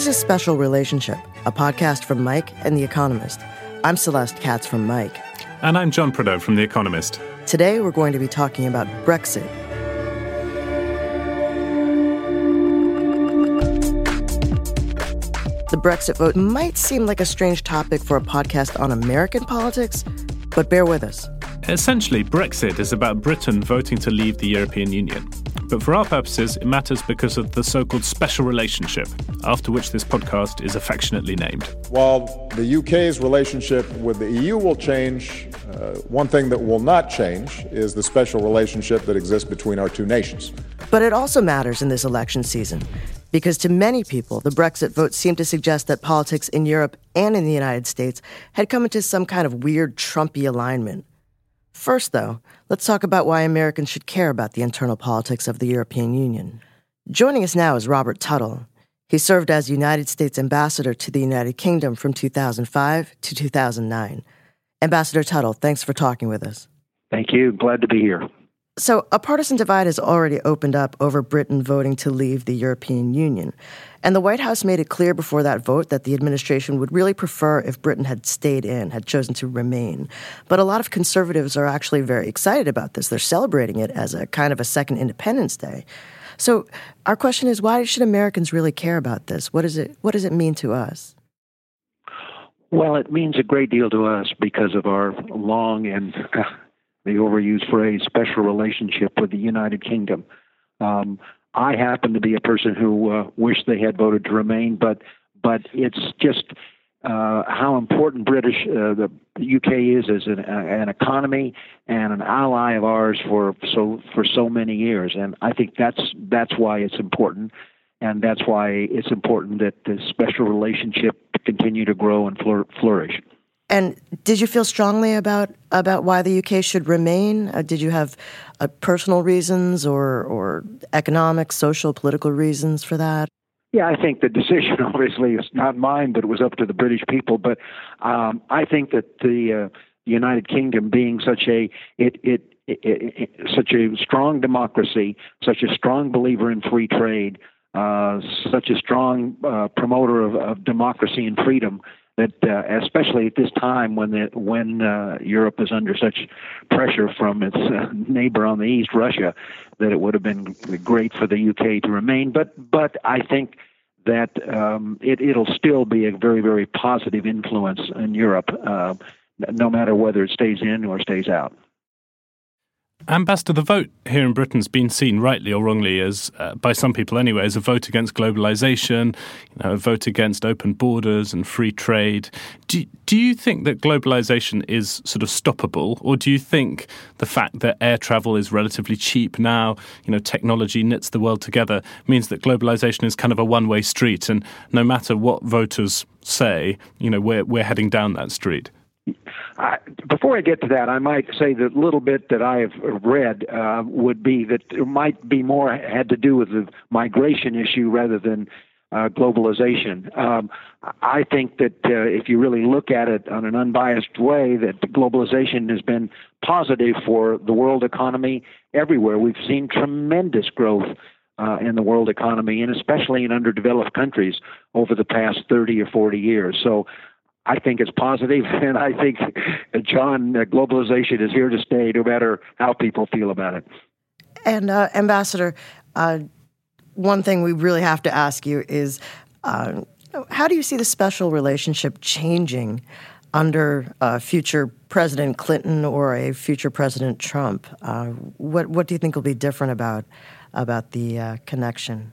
This is Special Relationship, a podcast from Mic and The Economist. I'm Celeste Katz from Mic. And I'm John Prideaux from The Economist. Today we're going to be talking about Brexit. The Brexit vote might seem like a strange topic for a podcast on American politics, but bear with us. Essentially, Brexit is about Britain voting to leave the European Union. But for our purposes, it matters because of the so called special relationship, after which this podcast is affectionately named. While the UK's relationship with the EU will change, uh, one thing that will not change is the special relationship that exists between our two nations. But it also matters in this election season because to many people, the Brexit vote seemed to suggest that politics in Europe and in the United States had come into some kind of weird Trumpy alignment. First, though, let's talk about why Americans should care about the internal politics of the European Union. Joining us now is Robert Tuttle. He served as United States Ambassador to the United Kingdom from 2005 to 2009. Ambassador Tuttle, thanks for talking with us. Thank you. Glad to be here. So, a partisan divide has already opened up over Britain voting to leave the European Union. And the White House made it clear before that vote that the administration would really prefer if Britain had stayed in, had chosen to remain. But a lot of conservatives are actually very excited about this. They're celebrating it as a kind of a second Independence Day. So, our question is why should Americans really care about this? What, is it, what does it mean to us? Well, it means a great deal to us because of our long and the overused phrase special relationship with the United Kingdom. Um, I happen to be a person who uh, wished they had voted to remain, but but it's just uh, how important British uh, the UK is as an, an, economy and an ally of ours for so for so many years, and I think that's that's why it's important, and that's why it's important that the special relationship continue to grow and flourish. And did you feel strongly about about why the UK should remain? Uh, did you have uh, personal reasons or or economic, social, political reasons for that? Yeah, I think the decision obviously is not mine, but it was up to the British people. But um, I think that the uh, United Kingdom, being such a it, it, it, it, such a strong democracy, such a strong believer in free trade, uh, such a strong uh, promoter of, of democracy and freedom, that uh, especially at this time when the, when uh, Europe is under such pressure from its uh, neighbor on the east, Russia, that it would have been great for the UK to remain. But but I think that um, it, it'll still be a very very positive influence in Europe, uh, no matter whether it stays in or stays out. Ambassador, the vote here in Britain's been seen, rightly or wrongly, as uh, by some people anyway, as a vote against globalization, you know, a vote against open borders and free trade. Do, do you think that globalization is sort of stoppable, or do you think the fact that air travel is relatively cheap now, you know, technology knits the world together, means that globalization is kind of a one-way street, and no matter what voters say, you know, we're we're heading down that street? I, before I get to that, I might say that little bit that I have read uh, would be that it might be more had to do with the migration issue rather than uh, globalization. Um, I think that uh, if you really look at it on an unbiased way, that globalization has been positive for the world economy everywhere. We've seen tremendous growth uh, in the world economy, and especially in underdeveloped countries over the past 30 or 40 years. So I think it's positive, and I think, John, globalization is here to stay, no matter how people feel about it. And uh, Ambassador, uh, one thing we really have to ask you is, uh, how do you see the special relationship changing under uh, future President Clinton or a future President Trump? Uh, what What do you think will be different about about the uh, connection?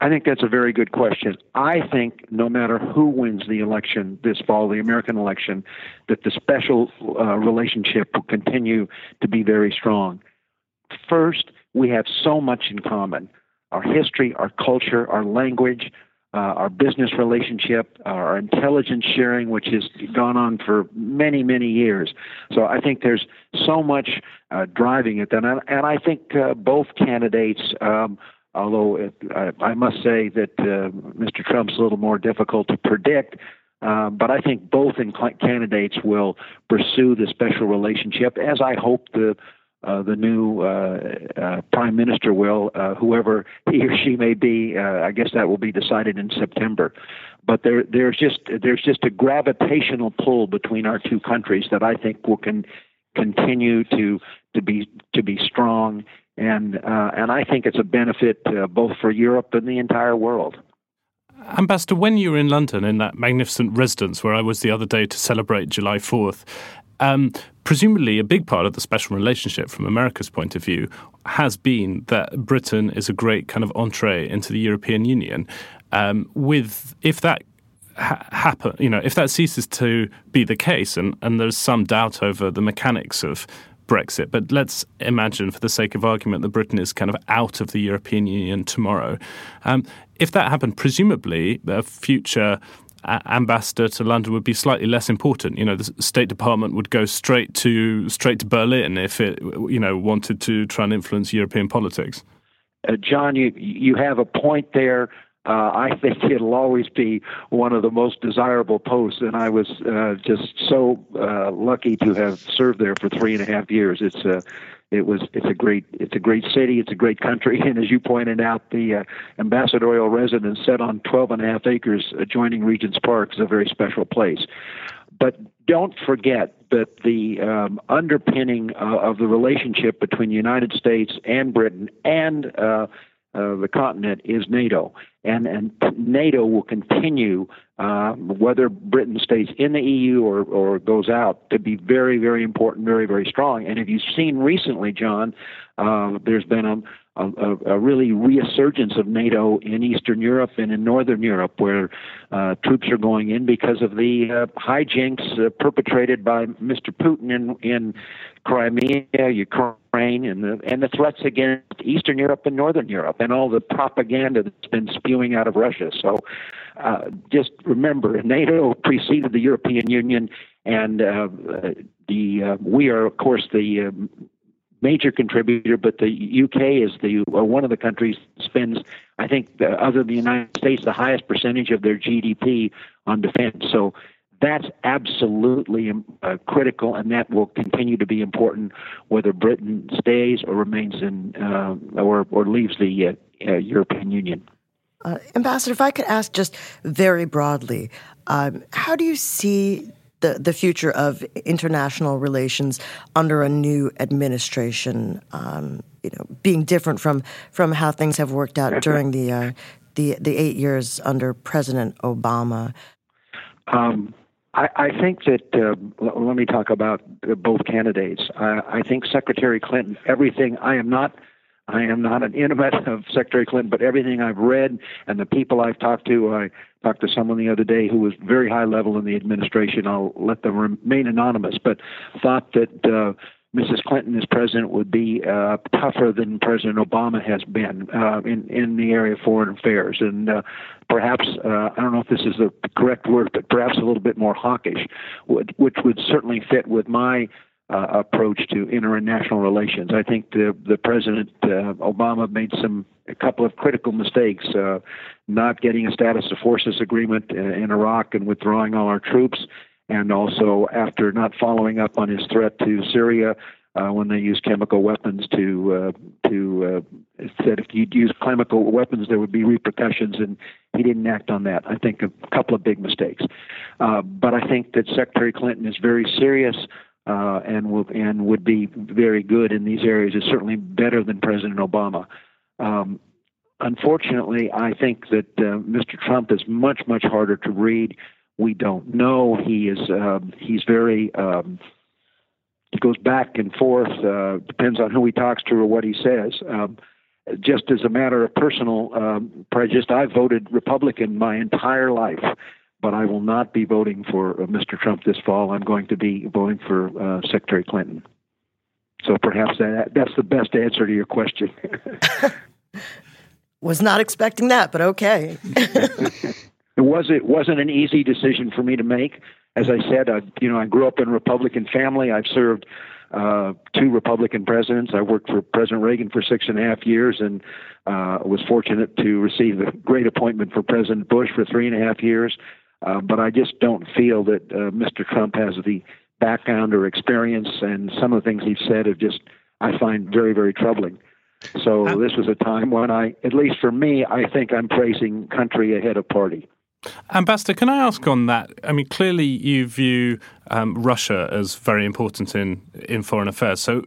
I think that's a very good question. I think no matter who wins the election this fall, the American election, that the special uh, relationship will continue to be very strong. First, we have so much in common our history, our culture, our language, uh, our business relationship, our intelligence sharing, which has gone on for many, many years. So I think there's so much uh, driving it. And I, and I think uh, both candidates. Um, although it, I, I, must say that uh, Mr. Trump's a little more difficult to predict. Uh, but I think both candidates will pursue the special relationship, as I hope the uh, the new uh, uh, prime minister will, uh, whoever he or she may be. I guess that will be decided in September. But there, there's just there's just a gravitational pull between our two countries that I think will can continue to to be to be strong, and uh, and I think it's a benefit both for Europe and the entire world. Ambassador, when you were in London in that magnificent residence where I was the other day to celebrate July 4th, um, presumably, a big part of the special relationship from America's point of view has been that Britain is a great kind of entree into the European Union. Um, with if that ha- happen, you know, if that ceases to be the case, and, and there's some doubt over the mechanics of Brexit, but let's imagine, for the sake of argument, that Britain is kind of out of the European Union tomorrow. Um, if that happened, presumably a future ambassador to London would be slightly less important. You know, the State Department would go straight to straight to Berlin if it, you know, wanted to try and influence European politics. Uh, John, you you have a point there. Uh, I think it'll always be one of the most desirable posts, and I was uh, just so uh, lucky to have served there for three and a half years. It's a it was it's a great it's a great city it's a great country and as you pointed out the uh, ambassadorial residence set on 12 and a half acres adjoining regent's park is a very special place but don't forget that the um, underpinning uh, of the relationship between the united states and britain and uh, uh, the continent is NATO, and and NATO will continue uh, whether Britain stays in the EU or or goes out to be very very important, very very strong. And if you've seen recently, John, uh, there's been a, a, a, really resurgence of NATO in Eastern Europe and in Northern Europe, where uh, troops are going in because of the uh, hijinks perpetrated by Mr. Putin in, in Crimea, Ukraine, and the and the threats against Eastern Europe and Northern Europe, and all the propaganda that's been spewing out of Russia. So, uh, just remember, NATO preceded the European Union, and uh, the uh, we are, of course, the um, major contributor, but the UK is the uh, one of the countries spends, I think, the, other than the United States, the highest percentage of their GDP on defense. So that's absolutely um, uh, critical, and that will continue to be important whether Britain stays or remains in uh, or or leaves the uh, uh European Union. Uh, Ambassador, if I could ask just very broadly, um, how do you see the, the future of international relations under a new administration, um, you know, being different from from how things have worked out during the uh, the the eight years under President Obama. Um, I, I think that uh, let me talk about both candidates. I, I think Secretary Clinton, everything. I am not. I am not an intimate of Secretary Clinton, but everything I've read and the people I've talked to, I talked to someone the other day who was very high level in the administration. I'll let them remain anonymous, but thought that uh, Mrs. Clinton as president would be uh, tougher than President Obama has been uh, in in the area of foreign affairs, and uh, perhaps uh, I don't know if this is the correct word, but perhaps a little bit more hawkish, which would certainly fit with my uh, approach to international relations. I think the the President uh, Obama made some a couple of critical mistakes, uh, not getting a status of forces agreement in, in Iraq and withdrawing all our troops and also after not following up on his threat to Syria uh, when they used chemical weapons to uh, to uh, said if you'd use chemical weapons there would be repercussions, and he didn't act on that. I think a couple of big mistakes, uh, but I think that Secretary Clinton is very serious. Uh, and will and would be very good in these areas. Is certainly better than President Obama. Um, unfortunately, I think that uh, Mr. Trump is much much harder to read we don't know. He is um, he's very um, he goes back and forth. Uh, depends on who he talks to or what he says. Um, just as a matter of personal um, prejudice, I voted Republican my entire life, but I will not be voting for uh, Mr. Trump this fall. I'm going to be voting for uh, Secretary Clinton. So perhaps that that's the best answer to your question. Was not expecting that, but okay. it was it wasn't an easy decision for me to make. As I said, I, you know, I grew up in a Republican family. I've served uh, two Republican presidents. I worked for President Reagan for six and a half years, and uh, was fortunate to receive a great appointment for President Bush for three and a half years. Uh, but I just don't feel that uh, Mr. Trump has the background or experience, and some of the things he's said have just I find very, very troubling. So this was a time when I, at least for me, I think I'm praising country ahead of party. Ambassador, can I ask on that? I mean, clearly you view um, Russia as very important in, in foreign affairs. So,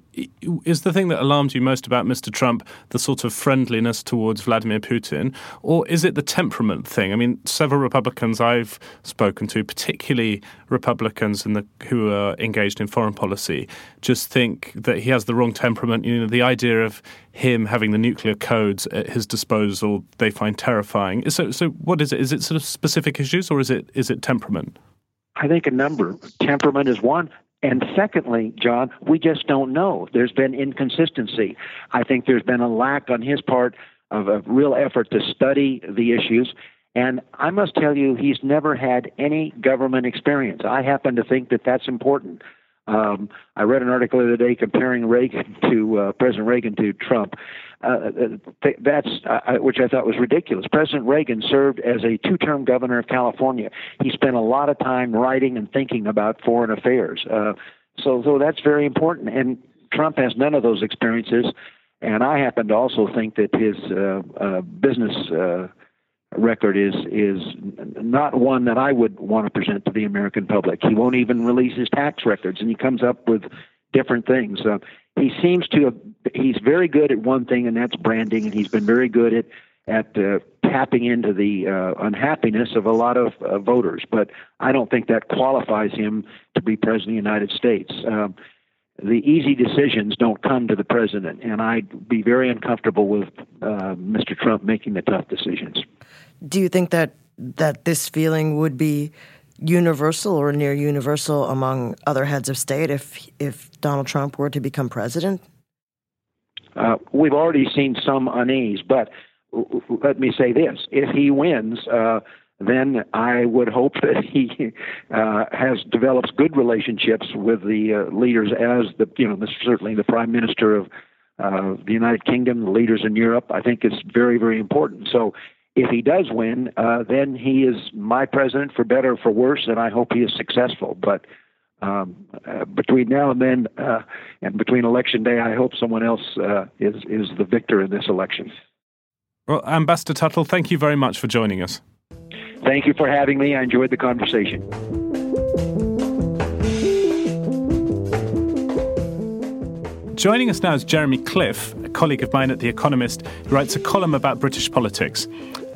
is the thing that alarms you most about Mr. Trump the sort of friendliness towards Vladimir Putin, or is it the temperament thing? I mean, several Republicans I've spoken to, particularly Republicans in the, who are engaged in foreign policy, just think that he has the wrong temperament. You know, the idea of him having the nuclear codes at his disposal they find terrifying. So, so what is it? Is it sort of specific issues, or is it is it temperament? I think a number. Temperament is one. And secondly, John, we just don't know. There's been inconsistency. I think there's been a lack on his part of a real effort to study the issues. And I must tell you, he's never had any government experience. I happen to think that that's important. Um, I read an article the other day comparing Reagan to uh, President Reagan to Trump. Uh, th- that's uh, which I thought was ridiculous. President Reagan served as a two-term governor of California. He spent a lot of time writing and thinking about foreign affairs. Uh, so, so that's very important. And Trump has none of those experiences. And I happen to also think that his uh, uh, business uh, record is is not one that I would want to present to the American public. He won't even release his tax records, and he comes up with different things. Uh, he seems to have, he's very good at one thing, and that's branding, and he's been very good at at uh, tapping into the uh, unhappiness of a lot of uh, voters. But I don't think that qualifies him to be president of the United States. Um, the easy decisions don't come to the president, and I'd be very uncomfortable with uh, Mr. Trump making the tough decisions. Do you think that that this feeling would be universal or near universal among other heads of state if if Donald Trump were to become president? Uh, we've already seen some unease, but let me say this: if he wins, uh, then I would hope that he uh, has develops good relationships with the uh, leaders, as the you know the, certainly the Prime Minister of uh, the United Kingdom, the leaders in Europe. I think it's very very important. So if he does win, uh, then he is my president for better or for worse, and I hope he is successful. But um, uh, between now and then, uh, and between election day, I hope someone else uh, is is the victor in this election. Well, Ambassador Tuttle, thank you very much for joining us. Thank you for having me. I enjoyed the conversation. Joining us now is Jeremy Cliffe, a colleague of mine at The Economist, who writes a column about British politics.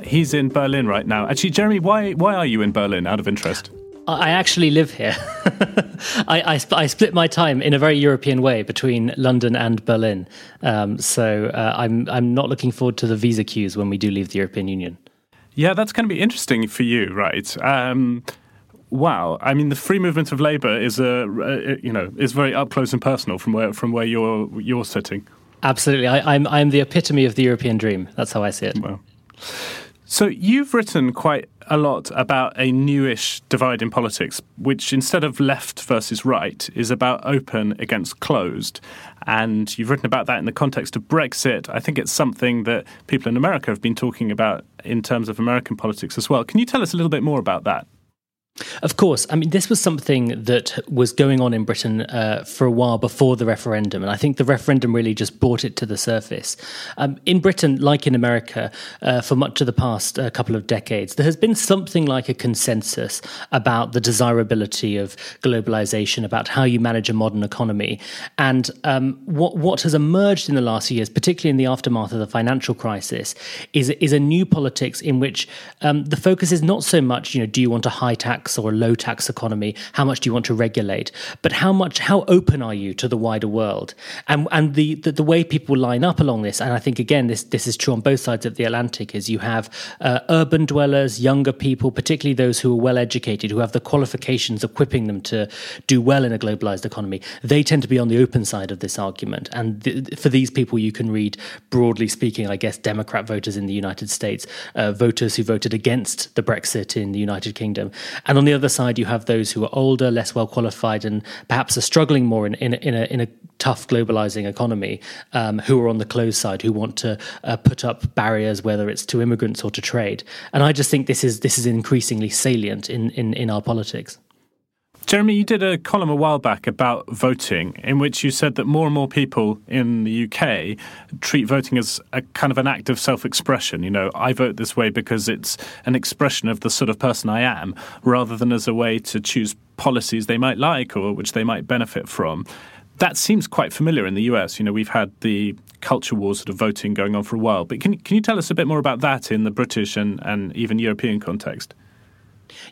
He's in Berlin right now. Actually, Jeremy, why why are you in Berlin? Out of interest. I actually live here. I, I, I, split my time in a very European way between London and Berlin. Um, so uh, I'm I'm not looking forward to the visa queues when we do leave the European Union. Yeah, that's going to be interesting for you, right? Um, wow, I mean, the free movement of labour is a uh, you know is very up close and personal from where from where you're you're sitting. Absolutely, I, I'm I'm the epitome of the European dream. That's how I see it. Wow. So you've written quite a lot about a newish divide in politics, which instead of left versus right is about open against closed. And you've written about that in the context of Brexit. I think it's something that people in America have been talking about in terms of American politics as well. Can you tell us a little bit more about that? Of course. I mean, this was something that was going on in Britain uh, for a while before the referendum. And I think the referendum really just brought it to the surface. Um, in Britain, like in America, uh, for much of the past uh, couple of decades, there has been something like a consensus about the desirability of globalization, about how you manage a modern economy. And um, what, what has emerged in the last few years, particularly in the aftermath of the financial crisis, is, is a new politics in which um, the focus is not so much, you know, do you want a high tax or a low tax economy? How much do you want to regulate? But how much, how open are you to the wider world? And and the the, the way people line up along this, and I think again this this is true on both sides of the Atlantic, is you have uh, urban dwellers, younger people, particularly those who are well educated, who have the qualifications equipping them to do well in a globalized economy. They tend to be on the open side of this argument, and th- for these people, you can read broadly speaking, I guess, Democrat voters in the United States, uh, voters who voted against the Brexit in the United Kingdom, and on the other side, you have those who are older, less well qualified, and perhaps are struggling more in, in, in, a, in a tough globalizing economy, um, who are on the closed side, who want to uh, put up barriers, whether it's to immigrants or to trade. And I just think this is this is increasingly salient in, in, in our politics. Jeremy, you did a column a while back about voting, in which you said that more and more people in the UK treat voting as a kind of an act of self expression. You know, I vote this way because it's an expression of the sort of person I am, rather than as a way to choose policies they might like or which they might benefit from. That seems quite familiar in the US. You know, we've had the culture wars sort of voting going on for a while. But can, can you tell us a bit more about that in the British and, and even European context?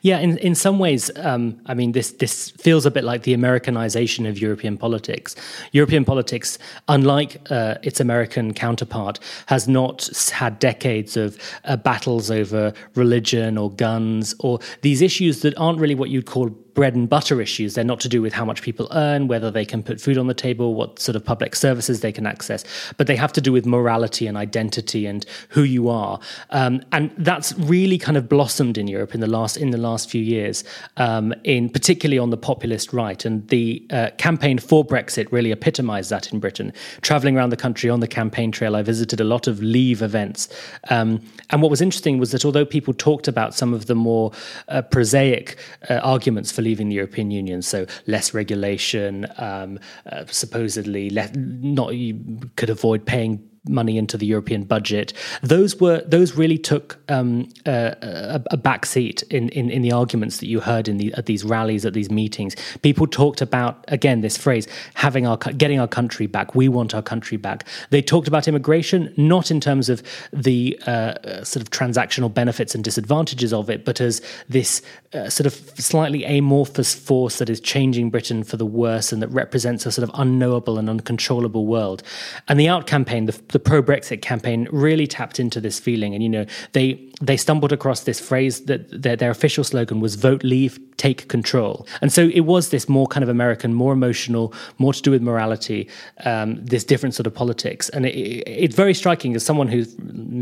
Yeah, in, in some ways, um, I mean, this this feels a bit like the Americanization of European politics. European politics, unlike uh, its American counterpart, has not had decades of uh, battles over religion or guns or these issues that aren't really what you'd call bread and butter issues. They're not to do with how much people earn, whether they can put food on the table, what sort of public services they can access, but they have to do with morality and identity and who you are. Um, and that's really kind of blossomed in Europe in the last in the last few years, um, in particularly on the populist right. And the uh, campaign for Brexit really epitomized that in Britain. Traveling around the country on the campaign trail, I visited a lot of Leave events. Um, and what was interesting was that although people talked about some of the more uh, prosaic uh, arguments for leaving the European Union. So less regulation, um, uh, supposedly not you could avoid paying money into the European budget. Those were those really took um, a, a backseat in, in, in the arguments that you heard in the, at these rallies, at these meetings. People talked about again this phrase, having our getting our country back. We want our country back. They talked about immigration not in terms of the uh, sort of transactional benefits and disadvantages of it, but as this uh, sort of slightly amorphous force that is changing Britain for the worse and that represents a sort of unknowable and uncontrollable world. And the Out campaign, the, the pro Brexit campaign, really tapped into this feeling. And, you know, they they stumbled across this phrase that their, their official slogan was vote, leave, take control. And so it was this more kind of American, more emotional, more to do with morality, um, this different sort of politics. And it, it, it's very striking as someone who,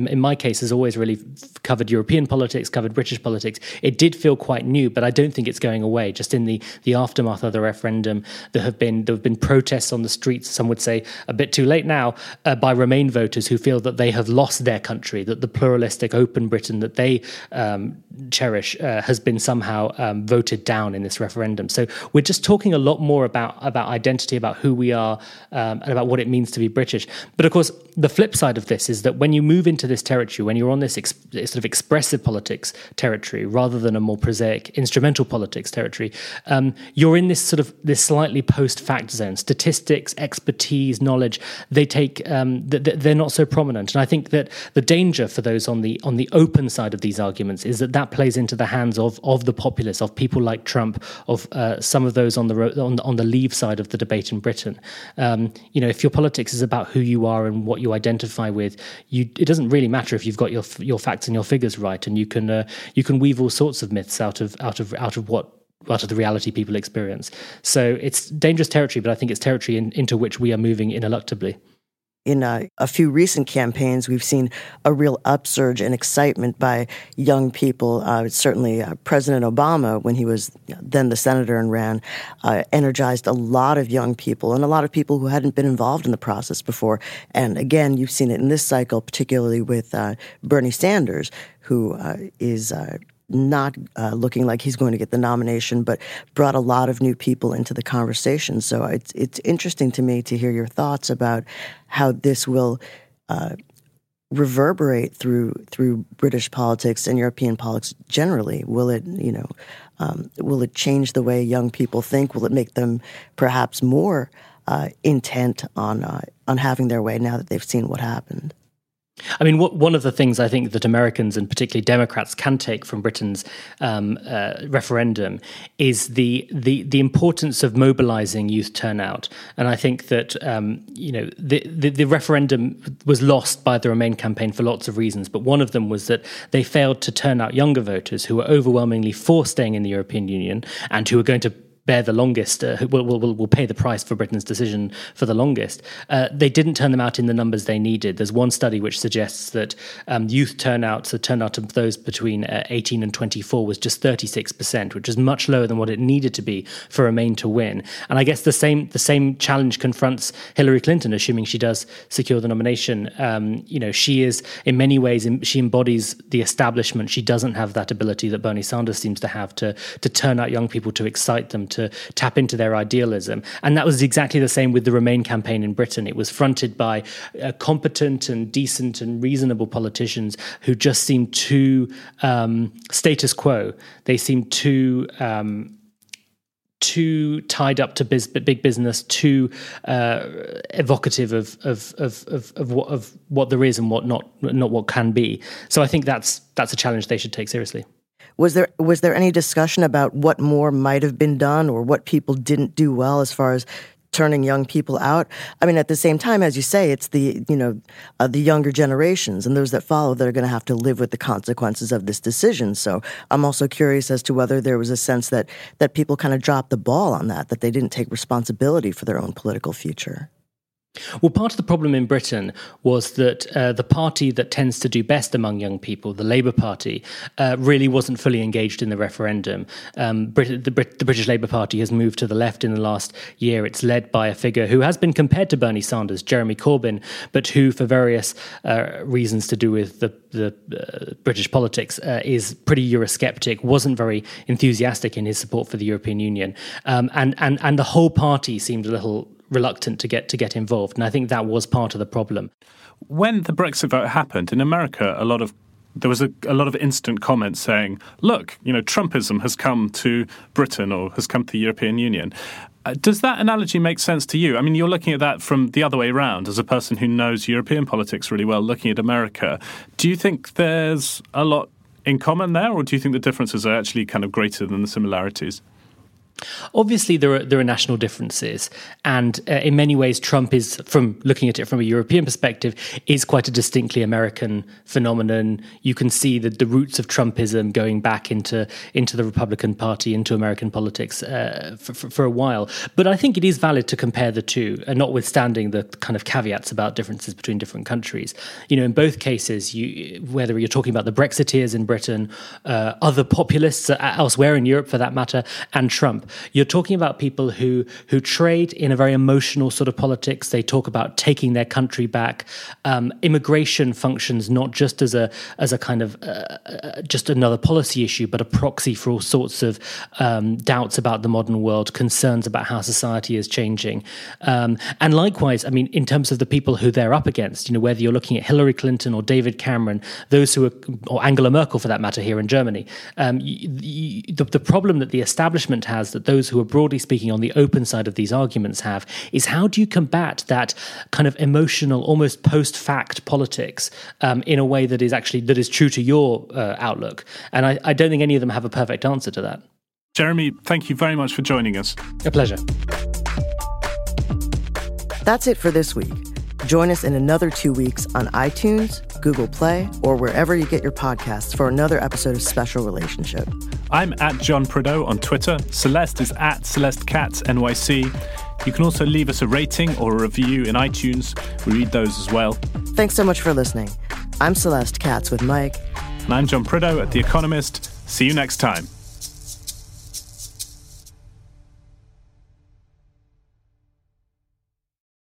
in my case, has always really covered European politics, covered British politics. It did feel quite new, but I don't think it's going away. Just in the, the aftermath of the referendum, there have been there have been protests on the streets. Some would say a bit too late now uh, by Remain voters who feel that they have lost their country, that the pluralistic, open Britain Britain that they um, cherish uh, has been somehow um, voted down in this referendum. So we're just talking a lot more about about identity, about who we are, um, and about what it means to be British. But of course, the flip side of this is that when you move into this territory, when you're on this ex- sort of expressive politics territory rather than a more prosaic instrumental politics territory, um, you're in this sort of this slightly post-fact zone. Statistics, expertise, knowledge, they take um, they're not so prominent. And I think that the danger for those on the on the open open side of these arguments is that that plays into the hands of of the populace, of people like Trump, of uh, some of those on the on the, on the leave side of the debate in Britain. Um, you know, if your politics is about who you are and what you identify with, you it doesn't really matter if you've got your your facts and your figures right, and you can uh, you can weave all sorts of myths out of out of out of what out of the reality people experience. So it's dangerous territory, but I think it's territory in, into which we are moving ineluctably in a, a, few recent campaigns, we've seen a real upsurge in excitement by young people. Uh, certainly, uh, President Obama, when he was then the senator and ran, uh, energized a lot of young people and a lot of people who hadn't been involved in the process before. And again, you've seen it in this cycle, particularly with uh, Bernie Sanders, who uh, is uh, not uh, looking like he's going to get the nomination, but brought a lot of new people into the conversation. So it's it's interesting to me to hear your thoughts about how this will uh, reverberate through through British politics and European politics generally. Will it, you know, um, will it change the way young people think? Will it make them perhaps more uh, intent on uh, on having their way now that they've seen what happened? I mean, what, one of the things I think that Americans and particularly Democrats can take from Britain's um, uh, referendum is the, the the importance of mobilizing youth turnout. And I think that um, you know the, the, the referendum was lost by the Remain campaign for lots of reasons, but one of them was that they failed to turn out younger voters who were overwhelmingly for staying in the European Union and who were going to bear the longest, uh, will, will, will pay the price for Britain's decision for the longest. Uh, they didn't turn them out in the numbers they needed. There's one study which suggests that um, youth turnout, the turnout of those between uh, 18 and 24, was just 36%, which is much lower than what it needed to be for Remain to win. And I guess the same the same challenge confronts Hillary Clinton, assuming she does secure the nomination. Um, you know, she is in many ways she embodies the establishment. She doesn't have that ability that Bernie Sanders seems to have to to turn out young people to excite them to tap into their idealism. And that was exactly the same with the Remain campaign in Britain. It was fronted by uh, competent and decent and reasonable politicians who just seemed too um, status quo. They seemed too. Um, too tied up to biz, big business, too uh, evocative of of, of of of what of what there is and what not not what can be. So I think that's that's a challenge they should take seriously. Was there was there any discussion about what more might have been done or what people didn't do well as far as turning young people out. I mean, at the same time, as you say, it's the you know uh, the younger generations and those that follow that are going to have to live with the consequences of this decision. So I'm also curious as to whether there was a sense that that people kind of dropped the ball on that, that they didn't take responsibility for their own political future. Well, part of the problem in Britain was that uh, the party that tends to do best among young people, the Labour Party, uh, really wasn't fully engaged in the referendum. Um, Brit- the, Brit- the, British Labour Party has moved to the left in the last year. It's led by a figure who has been compared to Bernie Sanders, Jeremy Corbyn, but who, for various uh, reasons to do with the, the uh, British politics, uh, is pretty Eurosceptic, wasn't very enthusiastic in his support for the European Union. Um, and, and, and the whole party seemed a little reluctant to get to get involved, and I think that was part of the problem. When the Brexit vote happened in America, a lot of there was a, a, lot of instant comments saying, "Look, you know, Trumpism has come to Britain or has come to the European Union." Uh, does that analogy make sense to you? I mean, you're looking at that from the other way around as a person who knows European politics really well, looking at America. Do you think there's a lot in common there, or do you think the differences are actually kind of greater than the similarities? Obviously, there are there are national differences, and uh, in many ways, Trump is, from looking at it from a European perspective, is quite a distinctly American phenomenon. You can see that the roots of Trumpism going back into into the Republican Party, into American politics uh, for, for, for, a while. But I think it is valid to compare the two, and notwithstanding the kind of caveats about differences between different countries. You know, in both cases, you whether you're talking about the Brexiteers in Britain, uh, other populists elsewhere in Europe, for that matter, and Trump you're talking about people who who trade in a very emotional sort of politics. They talk about taking their country back. Um, immigration functions not just as a as a kind of uh, uh, just another policy issue, but a proxy for all sorts of um, doubts about the modern world, concerns about how society is changing, um, and likewise, I mean, in terms of the people who they're up against, you know, whether you're looking at Hillary Clinton or David Cameron, those who are, or Angela Merkel for that matter, here in Germany, um, the, the problem that the establishment has that those who are broadly speaking on the open side of these arguments have is how do you combat that kind of emotional, almost post fact politics um, in a way that is actually that is true to your uh, outlook? And I, I don't think any of them have a perfect answer to that. Jeremy, thank you very much for joining us. A pleasure. That's it for this week. Join us in another two weeks on iTunes, Google Play, or wherever you get your podcasts for another episode of Special Relationship. I'm at John Prideaux on Twitter. Celeste is at Celeste Katz NYC. You can also leave us a rating or a review in iTunes. We read those as well. Thanks so much for listening. I'm Celeste Katz with Mic. And I'm John Prideaux at The Economist. See you next time.